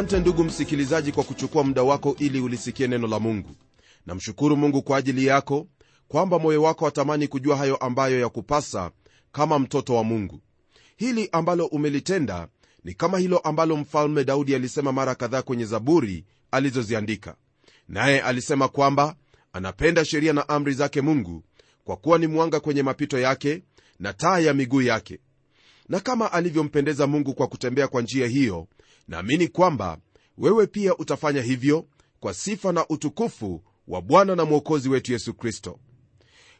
asante ndugu msikilizaji kwa kuchukua muda wako ili ulisikie neno la mungu. Namshukuru mungu kwa ajili yako kwamba moyo wako watamani kujua hayo ambayo ya kupasa kama mtoto wa mungu. Hili ambalo umelitenda ni kama hilo ambalo mfalme daudi alisema mara kadhaa kwenye zaburi alizoziandika. Naye alisema kwamba anapenda sheria na amri zake mungu kwa kuwa ni mwanga kwenye mapito yake na taa ya miguu yake. Na kama alivyompendeza mungu kwa kutembea kwa njia hiyo naamini kwamba wewe pia utafanya hivyo kwa sifa na utukufu wa bwana na mwokozi wetu yesu kristo.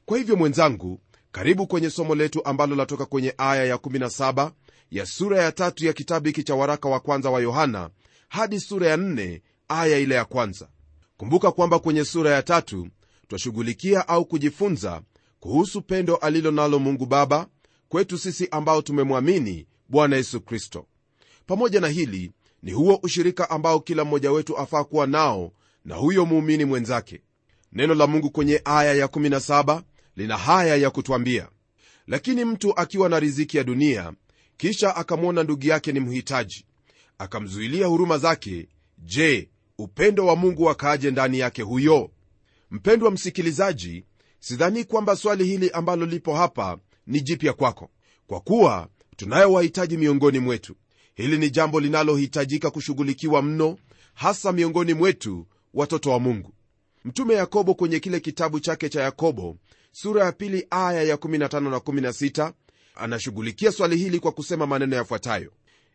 Kwa hivyo mwenzangu karibu kwenye somo letu ambalo latoka kwenye aya ya17 ya sura ya tatu ya kitabu hiki cha waraka wa kwanza wa yohana hadi sura ya 4 aya ile ya kwanza. Kumbuka kwamba kwenye sura ya tatu twashughulikia au kujifunza kuhusu pendo alilo nalo mungu baba kwetu sisi ambao tumemwamini bwana yesu kristo. Pamoja na hili ni huo ushirika ambao kila mmoja wetu afaa kuwa nao na huyo muumini mwenzake. Neno la mungu kwenye aya ya17 lina haya ya kutwambia. Lakini mtu akiwa na riziki ya dunia kisha akamwona ndugu yake ni mhitaji akamzuilia huruma zake je upendo wa mungu wakaaje ndani yake huyo? Mpendwa msikilizaji sidhani kwamba swali hili ambalo lipo hapa ni jipya kwako kwa kuwa tunayo wahitaji miongoni mwetu hili ni jambo linalohitajika kushughulikiwa mno hasa miongoni mwetu watoto wa mungu. Mtume yakobo kwenye kile kitabu chake cha yakobo sura ya pili aya ya 15 na 16 anashughulikia swali hili kwa kusema maneno yafuatayo.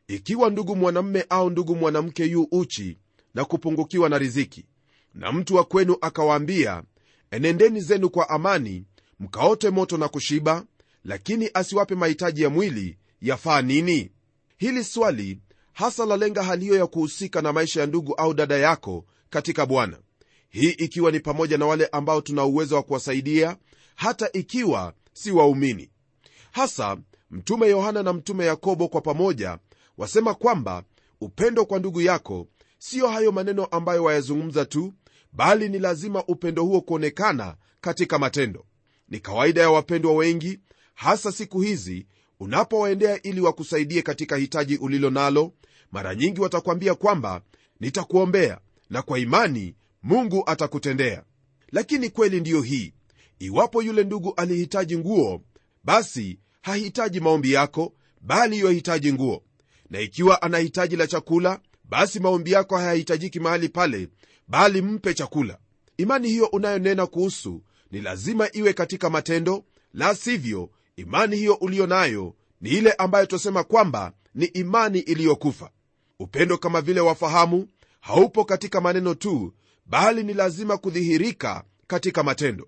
Ikiwa ndugu mwanamme au ndugu mwanamke yu uchi na kupungukiwa na riziki na mtu wa kwenu akawaambia enendeni zenu kwa amani mkaote moto na kushiba lakini asiwape mahitaji ya mwili yafaa nini hili swali hasa lalenga hali hiyo ya kuhusika na maisha ya ndugu au dada yako katika bwana. Hii ikiwa ni pamoja na wale ambao tuna uwezo wa kuwasaidia hata ikiwa si waumini. Hasa mtume yohana na mtume yakobo kwa pamoja wasema kwamba upendo kwa ndugu yako siyo hayo maneno ambayo wayazungumza tu bali ni lazima upendo huo kuonekana katika matendo. Ni kawaida ya wapendwa wengi hasa siku hizi unapowaendea ili wakusaidie katika hitaji ulilo nalo mara nyingi watakwambia kwamba nitakuombea na kwa imani mungu atakutendea. Lakini kweli ndiyo hii iwapo yule ndugu alihitaji nguo basi hahitaji maombi yako bali yohitaji nguo. Na ikiwa ana hitaji la chakula basi maombi yako hayahitajiki mahali pale bali mpe chakula. Imani hiyo unayonena kuhusu ni lazima iwe katika matendo la sivyo imani hiyo uliyo nayo ni ile ambayo twasema kwamba ni imani iliyokufa. Upendo kama vile wafahamu haupo katika maneno tu bali ni lazima kudhihirika katika matendo.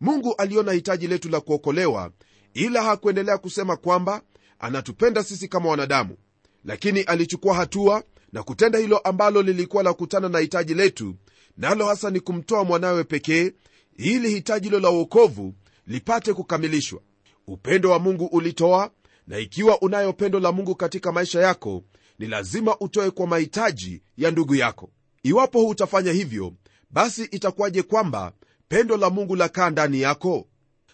Mungu aliona hitaji letu la kuokolewa ila hakuendelea kusema kwamba anatupenda sisi kama wanadamu. Lakini alichukua hatua na kutenda hilo ambalo lilikuwa la kutana na hitaji letu nalo hasa ni kumtoa mwanawe pekee ili hitaji hilo la uokovu lipate kukamilishwa upendo wa mungu ulitoa na ikiwa unayo pendo la mungu katika maisha yako ni lazima utoe kwa mahitaji ya ndugu yako. Iwapo hutafanya hivyo basi itakuwaje kwamba pendo la mungu lakaa ndani yako?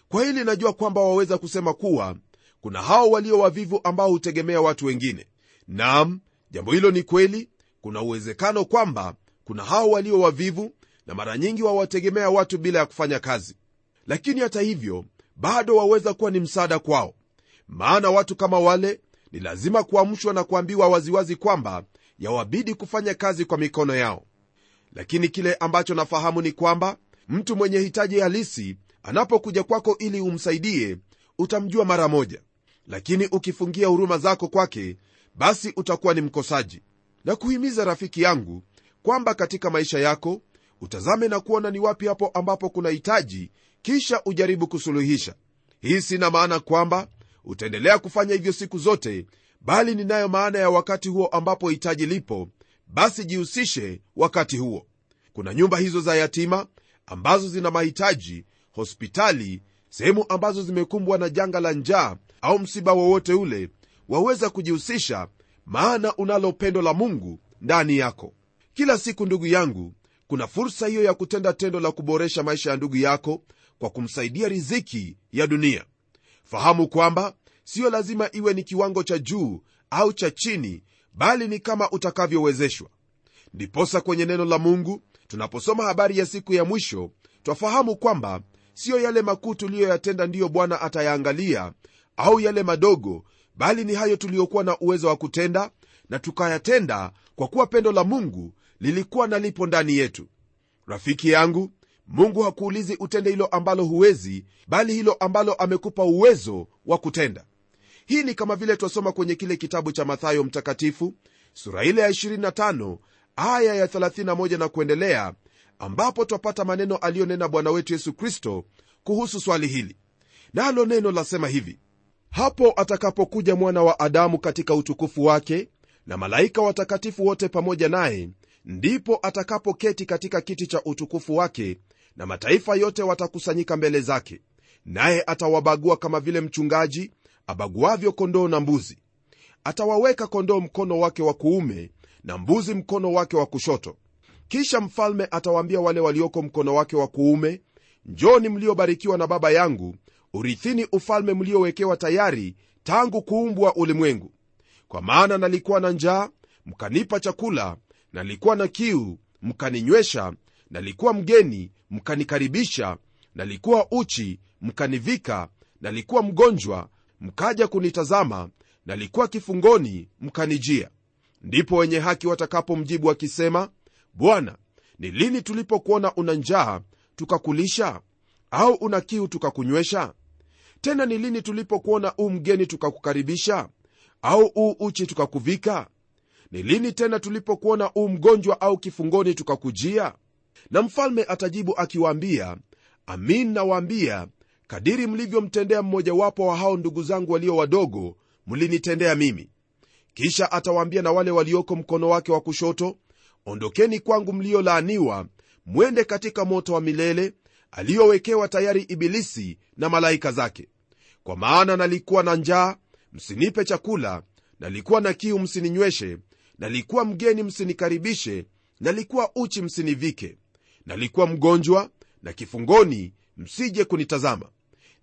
Kwa hili najua kwamba waweza kusema kuwa kuna hao walio wavivu ambao hutegemea watu wengine. Nam jambo hilo ni kweli. Kuna uwezekano kwamba kuna hao walio wavivu na mara nyingi wawategemea watu bila ya kufanya kazi. Lakini hata hivyo bado waweza kuwa ni msaada kwao. Maana watu kama wale ni lazima kuamshwa na kuambiwa waziwazi kwamba yawabidi kufanya kazi kwa mikono yao. Lakini kile ambacho nafahamu ni kwamba mtu mwenye hitaji halisi anapokuja kwako ili umsaidie utamjua mara moja. Lakini ukifungia huruma zako kwake basi utakuwa ni mkosaji. Na kuhimiza rafiki yangu kwamba katika maisha yako utazame na kuona ni wapi hapo ambapo kuna hitaji kisha ujaribu kusuluhisha. Hii sina maana kwamba utaendelea kufanya hivyo siku zote bali ninayo maana ya wakati huo ambapo hitaji lipo basi jihusishe wakati huo. Kuna nyumba hizo za yatima ambazo zina mahitaji hospitali sehemu ambazo zimekumbwa na janga la njaa au msiba wowote ule waweza kujihusisha maana unalo pendo la mungu ndani yako. Kila siku ndugu yangu kuna fursa hiyo ya kutenda tendo la kuboresha maisha ya ndugu yako kwa kumsaidia riziki ya dunia. Fahamu kwamba siyo lazima iwe ni kiwango cha juu au cha chini bali ni kama utakavyowezeshwa. Ndiposa kwenye neno la mungu tunaposoma habari ya siku ya mwisho twafahamu kwamba siyo yale makuu tuliyoyatenda ndiyo bwana atayaangalia au yale madogo bali ni hayo tuliyokuwa na uwezo wa kutenda na tukayatenda kwa kuwa pendo la mungu lilikuwa na lipo ndani yetu. Rafiki yangu mungu hakuulizi utende hilo ambalo huwezi bali hilo ambalo amekupa uwezo wa kutenda. Hii ni kama vile twasoma kwenye kile kitabu cha mathayo mtakatifu sura ile ya 25 aya ya 31 na kuendelea ambapo twapata maneno aliyonena bwana wetu yesu kristo kuhusu swali hili. Nalo neno lasema hivi hapo atakapokuja mwana wa adamu katika utukufu wake na malaika watakatifu wote pamoja naye ndipo atakapoketi katika kiti cha utukufu wake na mataifa yote watakusanyika mbele zake. Naye atawabagua kama vile mchungaji abaguavyo kondoo na mbuzi. Atawaweka kondoo mkono wake wa kuume na mbuzi mkono wake wa kushoto. Kisha mfalme atawaambia wale walioko mkono wake wa kuume njoni mliobarikiwa na baba yangu urithini ufalme mliowekewa tayari tangu kuumbwa ulimwengu. Kwa maana nalikuwa na njaa mkanipa chakula nalikuwa na kiu mkaninywesha nalikuwa mgeni mkanikaribisha nalikuwa uchi mkanivika nalikuwa mgonjwa mkaja kunitazama nalikuwa kifungoni mkanijia. Ndipo wenye haki watakapomjibu wakisema bwana ni lini tulipokuona una njaa tukakulisha? Au una kiu tukakunywesha? Tena ni lini tulipokuona u mgeni tukakukaribisha? Au u uchi tukakuvika? Ni lini tena tulipokuona u mgonjwa au kifungoni tukakujia na mfalme atajibu akiwaambia amin nawaambia kadiri mlivyomtendea mmojawapo wa hao ndugu zangu walio wadogo mlinitendea mimi. Kisha atawaambia na wale walioko mkono wake wa kushoto ondokeni kwangu mliolaaniwa mwende katika moto wa milele aliyowekewa tayari ibilisi na malaika zake. Kwa maana nalikuwa na njaa msinipe chakula nalikuwa na kiu msininyweshe nalikuwa mgeni msinikaribishe nalikuwa uchi msinivike nalikuwa mgonjwa na kifungoni msije kunitazama.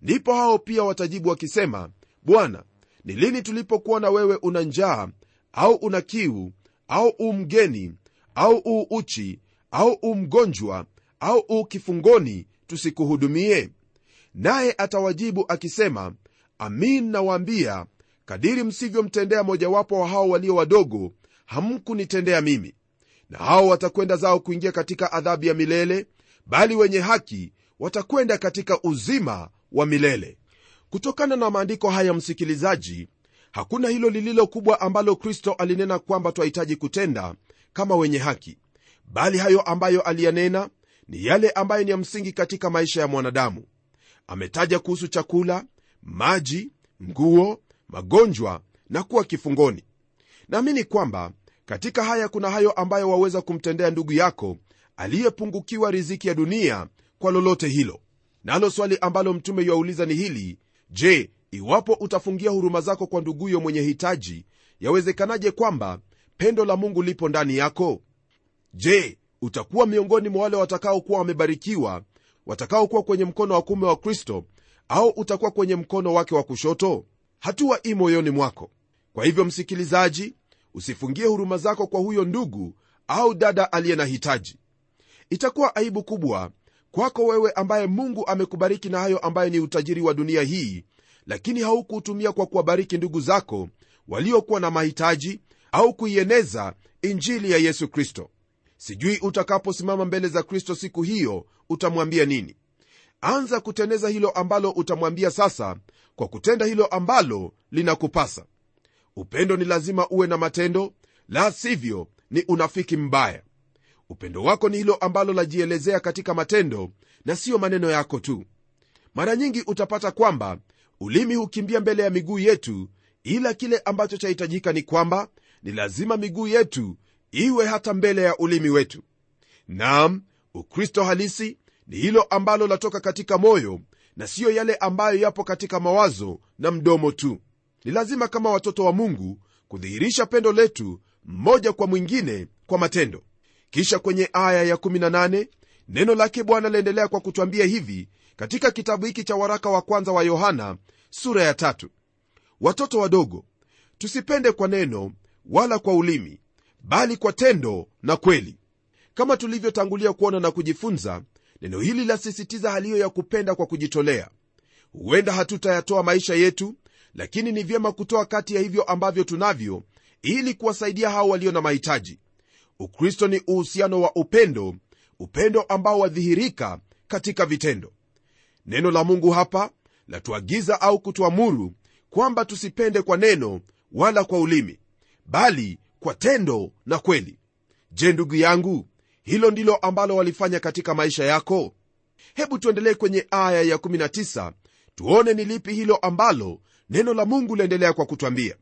Ndipo hao pia watajibu wakisema bwana ni lini tulipokuwa na wewe una njaa au una kiu au u mgeni au u uchi au u mgonjwa au u kifungoni tusikuhudumie? Naye atawajibu akisema amin nawaambia kadiri msivyomtendea mojawapo wa hao walio wadogo hamkunitendea mimi na hao watakwenda zao kuingia katika adhabu ya milele bali wenye haki watakwenda katika uzima wa milele. Kutokana na maandiko haya msikilizaji hakuna hilo lililo kubwa ambalo kristo alinena kwamba twahitaji kutenda kama wenye haki. Bali hayo ambayo aliyanena ni yale ambayo ni ya msingi katika maisha ya mwanadamu. Ametaja kuhusu chakula maji nguo magonjwa na kuwa kifungoni. Naamini kwamba katika haya kuna hayo ambayo waweza kumtendea ndugu yako aliyepungukiwa riziki ya dunia kwa lolote hilo. Nalo swali ambalo mtume yuauliza ni hili je iwapo utafungia huruma zako kwa nduguyo mwenye hitaji yawezekanaje kwamba pendo la mungu lipo ndani yako? Je utakuwa miongoni mwa wale watakaokuwa wamebarikiwa watakaokuwa kwenye mkono wa kume wa kristo au utakuwa kwenye mkono wake wa kushoto? Hatua i moyoni mwako. Kwa hivyo msikilizaji usifungie huruma zako kwa huyo ndugu au dada aliye na hitaji. Itakuwa aibu kubwa kwako wewe ambaye mungu amekubariki na hayo ambayo ni utajiri wa dunia hii lakini haukuutumia kwa kuwabariki ndugu zako waliokuwa na mahitaji au kuieneza injili ya yesu kristo. Sijui utakaposimama mbele za kristo siku hiyo utamwambia nini. Anza kuteneza hilo ambalo utamwambia sasa kwa kutenda hilo ambalo linakupasa upendo ni lazima uwe na matendo la sivyo ni unafiki mbaya. Upendo wako ni hilo ambalo lajielezea katika matendo na siyo maneno yako tu. Mara nyingi utapata kwamba ulimi hukimbia mbele ya miguu yetu ila kile ambacho chahitajika ni kwamba ni lazima miguu yetu iwe hata mbele ya ulimi wetu. Nam ukristo halisi ni hilo ambalo latoka katika moyo na siyo yale ambayo yapo katika mawazo na mdomo tu ni lazima kama watoto wa mungu kudhihirisha pendo letu mmoja kwa mwingine kwa matendo. Kisha kwenye aya ya18 neno lake bwana laendelea kwa kutwambia hivi katika kitabu hiki cha waraka wa kwanza wa yohana sura ya tatu. Watoto wadogo tusipende kwa neno wala kwa ulimi bali kwa tendo na kweli. Kama tulivyotangulia kuona na kujifunza neno hili lasisitiza hali hiyo ya kupenda kwa kujitolea. Huenda hatutayatoa maisha yetu lakini ni vyema kutoa kati ya hivyo ambavyo tunavyo ili kuwasaidia hao walio na mahitaji. Ukristo ni uhusiano wa upendo upendo ambao wadhihirika katika vitendo. Neno la mungu hapa latuagiza au kutuamuru kwamba tusipende kwa neno wala kwa ulimi bali kwa tendo na kweli. Je ndugu yangu hilo ndilo ambalo walifanya katika maisha yako? Hebu tuendelee kwenye aya ya19 tuone ni lipi hilo ambalo neno la mungu laendelea kwa kutwambia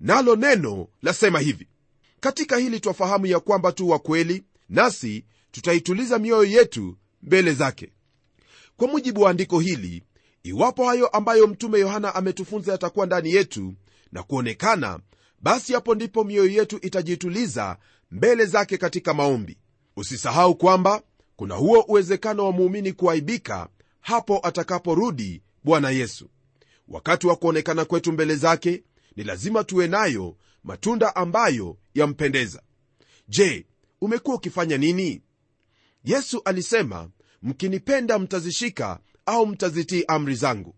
nalo neno lasema hivi katika hili twafahamu ya kwamba tu wa kweli nasi tutaituliza mioyo yetu mbele zake. Kwa mujibu wa andiko hili iwapo hayo ambayo mtume yohana ametufunza yatakuwa ndani yetu na kuonekana basi hapo ndipo mioyo yetu itajituliza mbele zake katika maombi. Usisahau kwamba kuna huo uwezekano wa muumini kuaibika hapo atakaporudi bwana yesu wakati wa kuonekana kwetu mbele zake ni lazima tuwe nayo matunda ambayo yampendeza. Je umekuwa ukifanya nini? Yesu alisema mkinipenda mtazishika au mtazitii amri zangu.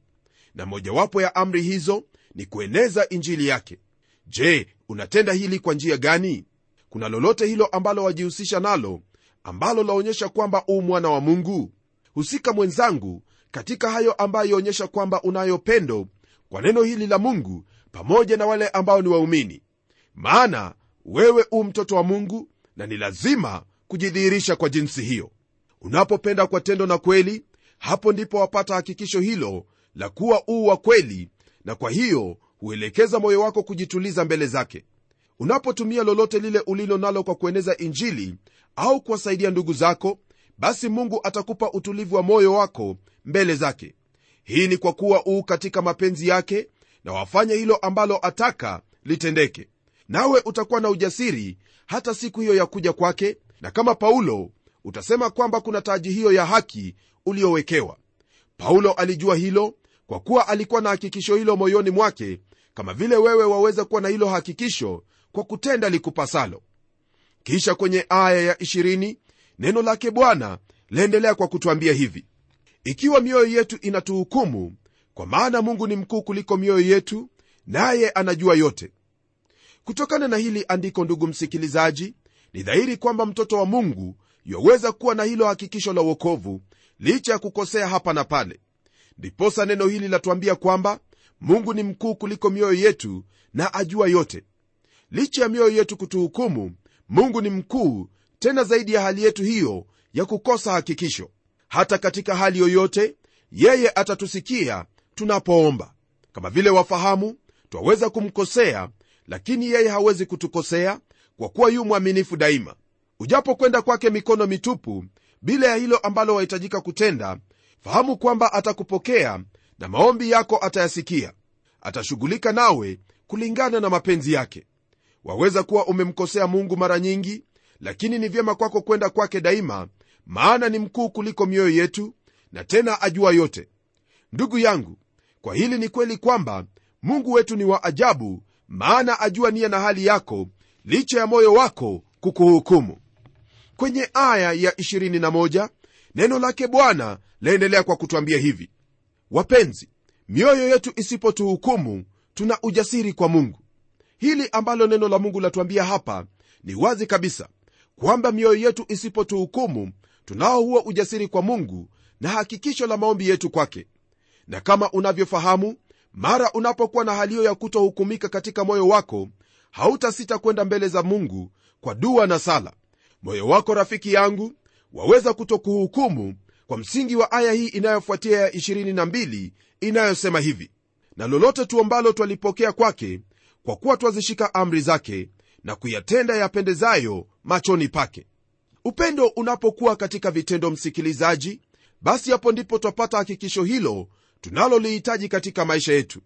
Na mojawapo ya amri hizo ni kueneza injili yake. Je unatenda hili kwa njia gani? Kuna lolote hilo ambalo wajihusisha nalo ambalo laonyesha kwamba uu mwana wa mungu? Husika mwenzangu katika hayo ambayo yaonyesha kwamba unayo pendo kwa neno hili la mungu pamoja na wale ambao ni waumini. Maana wewe u mtoto wa mungu na ni lazima kujidhihirisha kwa jinsi hiyo. Unapopenda kwa tendo na kweli hapo ndipo wapata hakikisho hilo la kuwa uu wa kweli na kwa hiyo huelekeza moyo wako kujituliza mbele zake. Unapotumia lolote lile ulilo nalo kwa kueneza injili au kuwasaidia ndugu zako basi mungu atakupa utulivu wa moyo wako mbele zake. Hii ni kwa kuwa uu katika mapenzi yake na wafanye hilo ambalo ataka litendeke. Nawe utakuwa na ujasiri hata siku hiyo ya kuja kwake na kama paulo utasema kwamba kuna taji hiyo ya haki uliowekewa. Paulo alijua hilo kwa kuwa alikuwa na hakikisho hilo moyoni mwake kama vile wewe waweza kuwa na hilo hakikisho kwa kutenda likupasalo. Kisha kwenye aya ya 20 neno lake bwana laendelea kwa kutwambia hivi ikiwa mioyo yetu inatuhukumu kwa maana mungu ni mkuu kuliko mioyo yetu naye anajua yote. Kutokana na hili andiko ndugu msikilizaji ni dhahiri kwamba mtoto wa mungu yaweza kuwa na hilo hakikisho la uokovu licha ya kukosea hapa na pale. Ndiposa neno hili latuambia kwamba mungu ni mkuu kuliko mioyo yetu na ajua yote. Licha ya mioyo yetu kutuhukumu mungu ni mkuu tena zaidi ya hali yetu hiyo ya kukosa hakikisho hata katika hali yoyote yeye atatusikia tunapoomba. Kama vile wafahamu twaweza kumkosea lakini yeye hawezi kutukosea kwa kuwa yu mwaminifu daima. Ujapokwenda kwake mikono mitupu bila ya hilo ambalo wahitajika kutenda fahamu kwamba atakupokea na maombi yako atayasikia. Atashughulika nawe kulingana na mapenzi yake. Waweza kuwa umemkosea mungu mara nyingi lakini ni vyema kwako kwenda kwake daima maana ni mkuu kuliko mioyo yetu na tena ajua yote. Ndugu yangu kwa hili ni kweli kwamba mungu wetu ni wa ajabu maana ajua nia na hali yako licha ya moyo wako kukuhukumu. Kwenye aya ya 21 neno lake bwana laendelea kwa kutwambia hivi. Wapenzi mioyo yetu isipotuhukumu tuna ujasiri kwa mungu. Hili ambalo neno la mungu latuambia hapa ni wazi kabisa kwamba mioyo yetu isipotuhukumu tunao huo ujasiri kwa mungu na hakikisho la maombi yetu kwake. Na kama unavyofahamu mara unapokuwa na haliyo ya kutohukumika katika moyo wako hautasita kwenda mbele za mungu kwa dua na sala. Moyo wako rafiki yangu waweza kutokuhukumu kwa msingi wa aya hii inayofuatia ya 22 inayosema hivi. Na lolote tuombalo twalipokea kwake kwa kuwa twazishika amri zake na kuyatenda yapendezayo machoni pake upendo unapokuwa katika vitendo msikilizaji basi hapo ndipo twapata hakikisho hilo tunalolihitaji katika maisha yetu.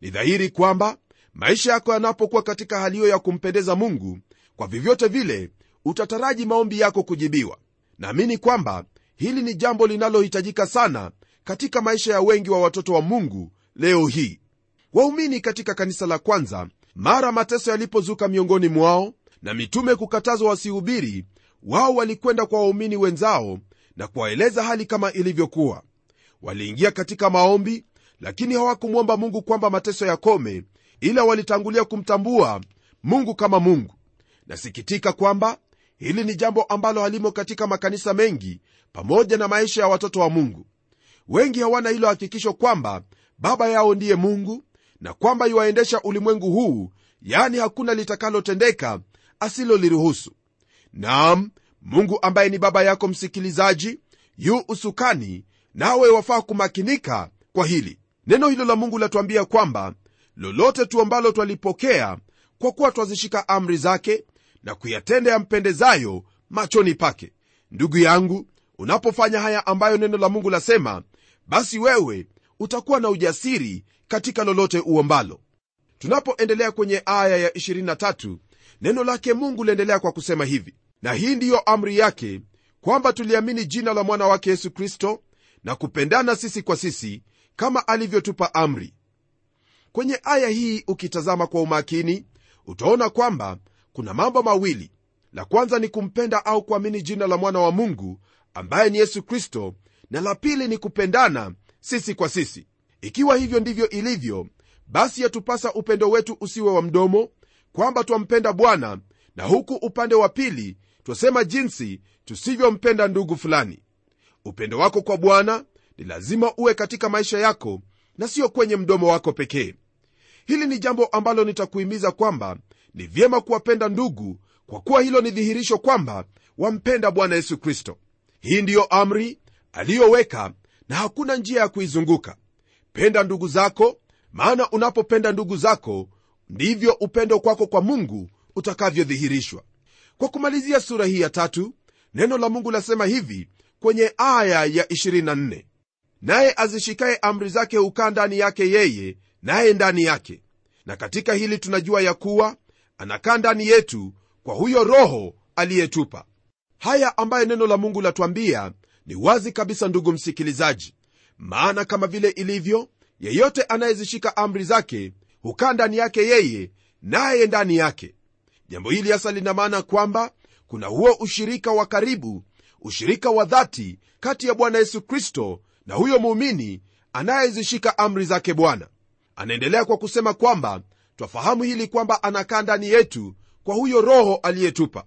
Ni dhahiri kwamba maisha yako yanapokuwa katika hali hiyo ya kumpendeza mungu kwa vyovyote vile utataraji maombi yako kujibiwa. Naamini kwamba hili ni jambo linalohitajika sana katika maisha ya wengi wa watoto wa mungu leo hii. Waumini katika kanisa la kwanza mara mateso yalipozuka miongoni mwao na mitume kukatazwa wasihubiri wao walikwenda kwa waumini wenzao na kuwaeleza hali kama ilivyokuwa. Waliingia katika maombi lakini hawakumwomba mungu kwamba mateso yakome ila walitangulia kumtambua mungu kama mungu. Nasikitika kwamba hili ni jambo ambalo halimo katika makanisa mengi pamoja na maisha ya watoto wa mungu. Wengi hawana hilo hakikisho kwamba baba yao ndiye mungu na kwamba iwaendesha ulimwengu huu yani hakuna litakalotendeka asiloliruhusu naam mungu ambaye ni baba yako msikilizaji yu usukani nawe wafaa kumakinika kwa hili. Neno hilo la mungu latuambia kwamba lolote tuombalo twalipokea kwa kuwa twazishika amri zake na kuyatenda yampendezayo machoni pake. Ndugu yangu unapofanya haya ambayo neno la mungu lasema basi wewe utakuwa na ujasiri katika lolote uombalo. Tunapoendelea kwenye aya ya 23 neno lake mungu liendelea kwa kusema hivi na hii ndiyo amri yake kwamba tuliamini jina la mwana wake yesu kristo na kupendana sisi kwa sisi kama alivyotupa amri. Kwenye aya hii ukitazama kwa umakini utaona kwamba kuna mambo mawili. La kwanza ni kumpenda au kuamini jina la mwana wa mungu ambaye ni yesu kristo na la pili ni kupendana sisi kwa sisi. Ikiwa hivyo ndivyo ilivyo basi yatupasa upendo wetu usiwe wa mdomo kwamba twampenda bwana na huku upande wa pili twasema jinsi tusivyompenda ndugu fulani. Upendo wako kwa bwana ni lazima uwe katika maisha yako na sio kwenye mdomo wako pekee. Hili ni jambo ambalo nitakuhimiza kwamba ni vyema kuwapenda ndugu kwa kuwa hilo ni dhihirisho kwamba wampenda bwana yesu kristo. Hii ndiyo amri aliyoweka na hakuna njia ya kuizunguka. Penda ndugu zako maana unapopenda ndugu zako ndivyo upendo kwako kwa mungu utakavyodhihirishwa kwa kumalizia sura hii ya tatu neno la mungu lasema hivi kwenye aya ya 24 naye azishikaye amri zake hukaa ndani yake yeye naye ndani yake. Na katika hili tunajua ya kuwa anakaa ndani yetu kwa huyo roho aliyetupa. Haya ambayo neno la mungu latwambia ni wazi kabisa ndugu msikilizaji. Maana kama vile ilivyo yeyote anayezishika amri zake hukaa ndani yake yeye naye ndani yake jambo hili hasa lina maana kwamba kuna huo ushirika wa karibu ushirika wa dhati kati ya bwana yesu kristo na huyo muumini anayezishika amri zake bwana. Anaendelea kwa kusema kwamba twafahamu hili kwamba anakaa ndani yetu kwa huyo roho aliyetupa.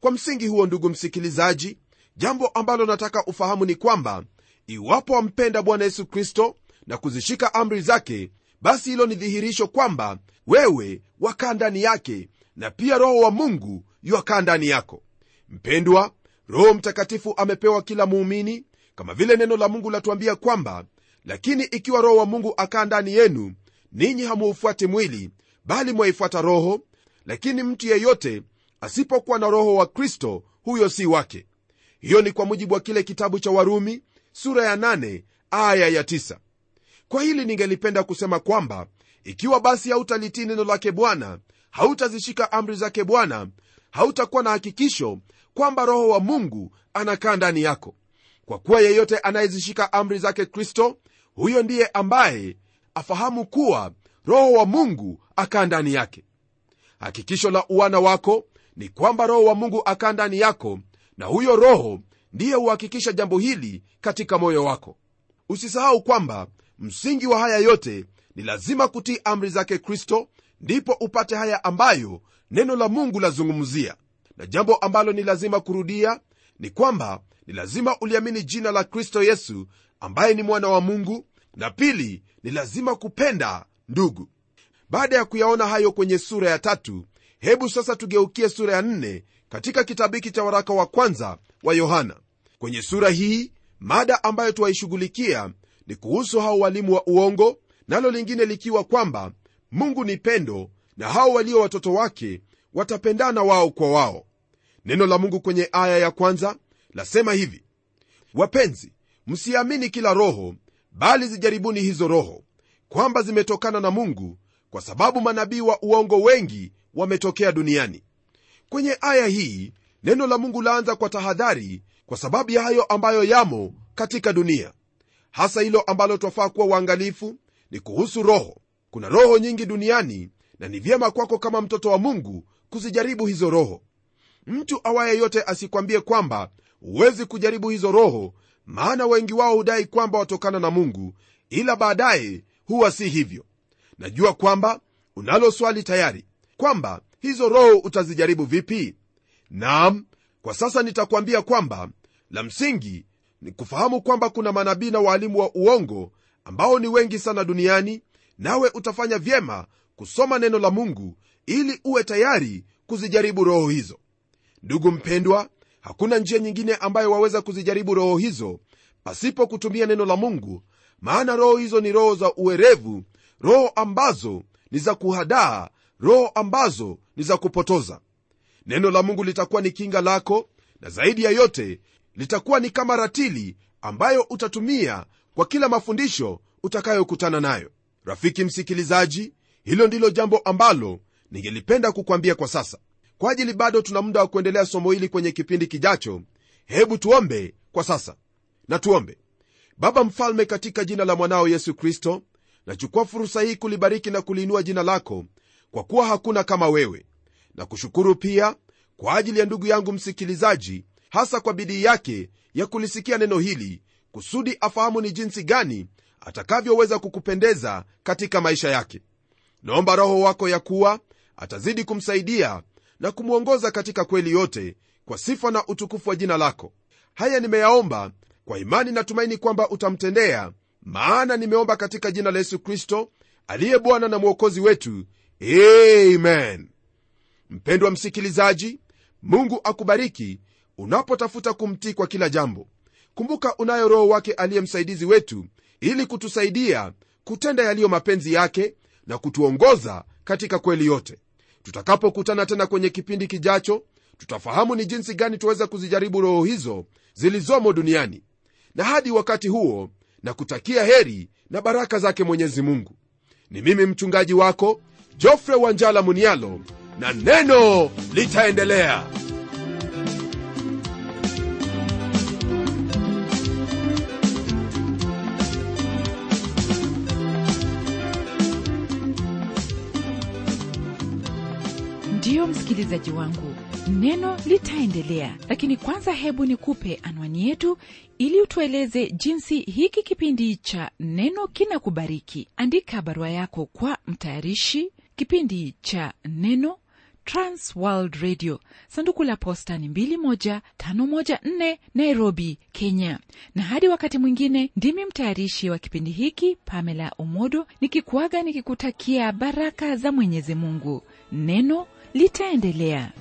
Kwa msingi huo ndugu msikilizaji jambo ambalo nataka ufahamu ni kwamba iwapo wampenda bwana yesu kristo na kuzishika amri zake basi hilo ni dhihirisho kwamba wewe wakaa ndani yake na pia roho wa mungu yuakaa ndani yako. Mpendwa roho mtakatifu amepewa kila muumini kama vile neno la mungu latuambia kwamba lakini ikiwa roho wa mungu akaa ndani yenu ninyi hamuufuati mwili bali mwaifuata roho lakini mtu yeyote asipokuwa na roho wa kristo huyo si wake. Hiyo ni kwa mujibu wa kile kitabu cha warumi sura ya nane, aya ya 9 kwa hili ningelipenda kusema kwamba ikiwa basi hautalitii neno lake bwana hautazishika amri zake bwana. Hautakuwa na hakikisho kwamba roho wa mungu anakaa ndani yako. Kwa kuwa yeyote anayezishika amri zake kristo huyo ndiye ambaye afahamu kuwa roho wa mungu akaa ndani yake. Hakikisho la uwana wako ni kwamba roho wa mungu akaa ndani yako na huyo roho ndiye huhakikisha jambo hili katika moyo wako. Usisahau kwamba msingi wa haya yote ni lazima kutii amri zake kristo ndipo upate haya ambayo neno la mungu lazungumzia. Na jambo ambalo ni lazima kurudia ni kwamba ni lazima uliamini jina la kristo yesu ambaye ni mwana wa mungu na pili ni lazima kupenda ndugu. Baada ya kuyaona hayo kwenye sura ya tatu hebu sasa tugeukie sura ya nne katika kitabu hiki cha waraka wa kwanza wa yohana. Kwenye sura hii mada ambayo tuwaishughulikia ni kuhusu hao walimu wa uongo nalo lingine likiwa kwamba mungu ni pendo na hao walio watoto wake watapendana wao kwa wao. Neno la mungu kwenye aya ya kwanza lasema hivi wapenzi msiamini kila roho bali zijaribuni hizo roho kwamba zimetokana na mungu kwa sababu manabii wa uongo wengi wametokea duniani. Kwenye aya hii neno la mungu laanza kwa tahadhari kwa sababu ya hayo ambayo yamo katika dunia. Hasa hilo ambalo twafaa kuwa uangalifu ni kuhusu roho kuna roho nyingi duniani na ni vyema kwako kama mtoto wa mungu kuzijaribu hizo roho. Mtu awaye yote asikwambie kwamba huwezi kujaribu hizo roho maana wengi wao hudai kwamba watokana na mungu ila baadaye huwa si hivyo. Najua kwamba unalo swali tayari kwamba hizo roho utazijaribu vipi? Nam kwa sasa nitakwambia kwamba la msingi ni kufahamu kwamba kuna manabii na waalimu wa uongo ambao ni wengi sana duniani nawe utafanya vyema kusoma neno la mungu ili uwe tayari kuzijaribu roho hizo. Ndugu mpendwa hakuna njia nyingine ambayo waweza kuzijaribu roho hizo pasipo kutumia neno la mungu maana roho hizo ni roho za uwerevu roho ambazo ni za kuhadaa roho ambazo ni za kupotoza. Neno la mungu litakuwa ni kinga lako na zaidi ya yote litakuwa ni kama ratili ambayo utatumia kwa kila mafundisho utakayokutana nayo rafiki msikilizaji hilo ndilo jambo ambalo ningelipenda kukwambia kwa sasa. Kwa ajili bado tuna muda wa kuendelea somo hili kwenye kipindi kijacho hebu tuombe kwa sasa. Na tuombe. Baba mfalme katika jina la mwanao yesu kristo nachukua fursa hii kulibariki na kuliinua jina lako kwa kuwa hakuna kama wewe. Na kushukuru pia kwa ajili ya ndugu yangu msikilizaji hasa kwa bidii yake ya kulisikia neno hili kusudi afahamu ni jinsi gani atakavyoweza kukupendeza katika maisha yake. Naomba roho wako ya kuwa atazidi kumsaidia na kumwongoza katika kweli yote kwa sifa na utukufu wa jina lako. Haya nimeyaomba kwa imani natumaini kwamba utamtendea maana nimeomba katika jina la yesu kristo aliye bwana na mwokozi wetu. Amen. Mpendwa msikilizaji mungu akubariki unapotafuta kumtii kwa kila jambo. Kumbuka unayo roho wake aliye msaidizi wetu ili kutusaidia kutenda yaliyo mapenzi yake na kutuongoza katika kweli yote. Tutakapokutana tena kwenye kipindi kijacho tutafahamu ni jinsi gani tuweza kuzijaribu roho hizo zilizomo duniani. Na hadi wakati huo na kutakia heri na baraka zake mwenyezi mungu. Ni mimi mchungaji wako jofre wanjala munialo na neno litaendelea ndiyo msikilizaji wangu neno litaendelea lakini kwanza hebu nikupe anwani yetu ili utueleze jinsi hiki kipindi cha neno kinakubariki. Andika barua yako kwa mtayarishi kipindi cha neno transworld radio. Sanduku la posta ni 21514 nairobi kenya. Na hadi wakati mwingine ndimi mtayarishi wa kipindi hiki pamela omodo nikikuaga nikikutakia baraka za mwenyezi mungu. Neno litaendelea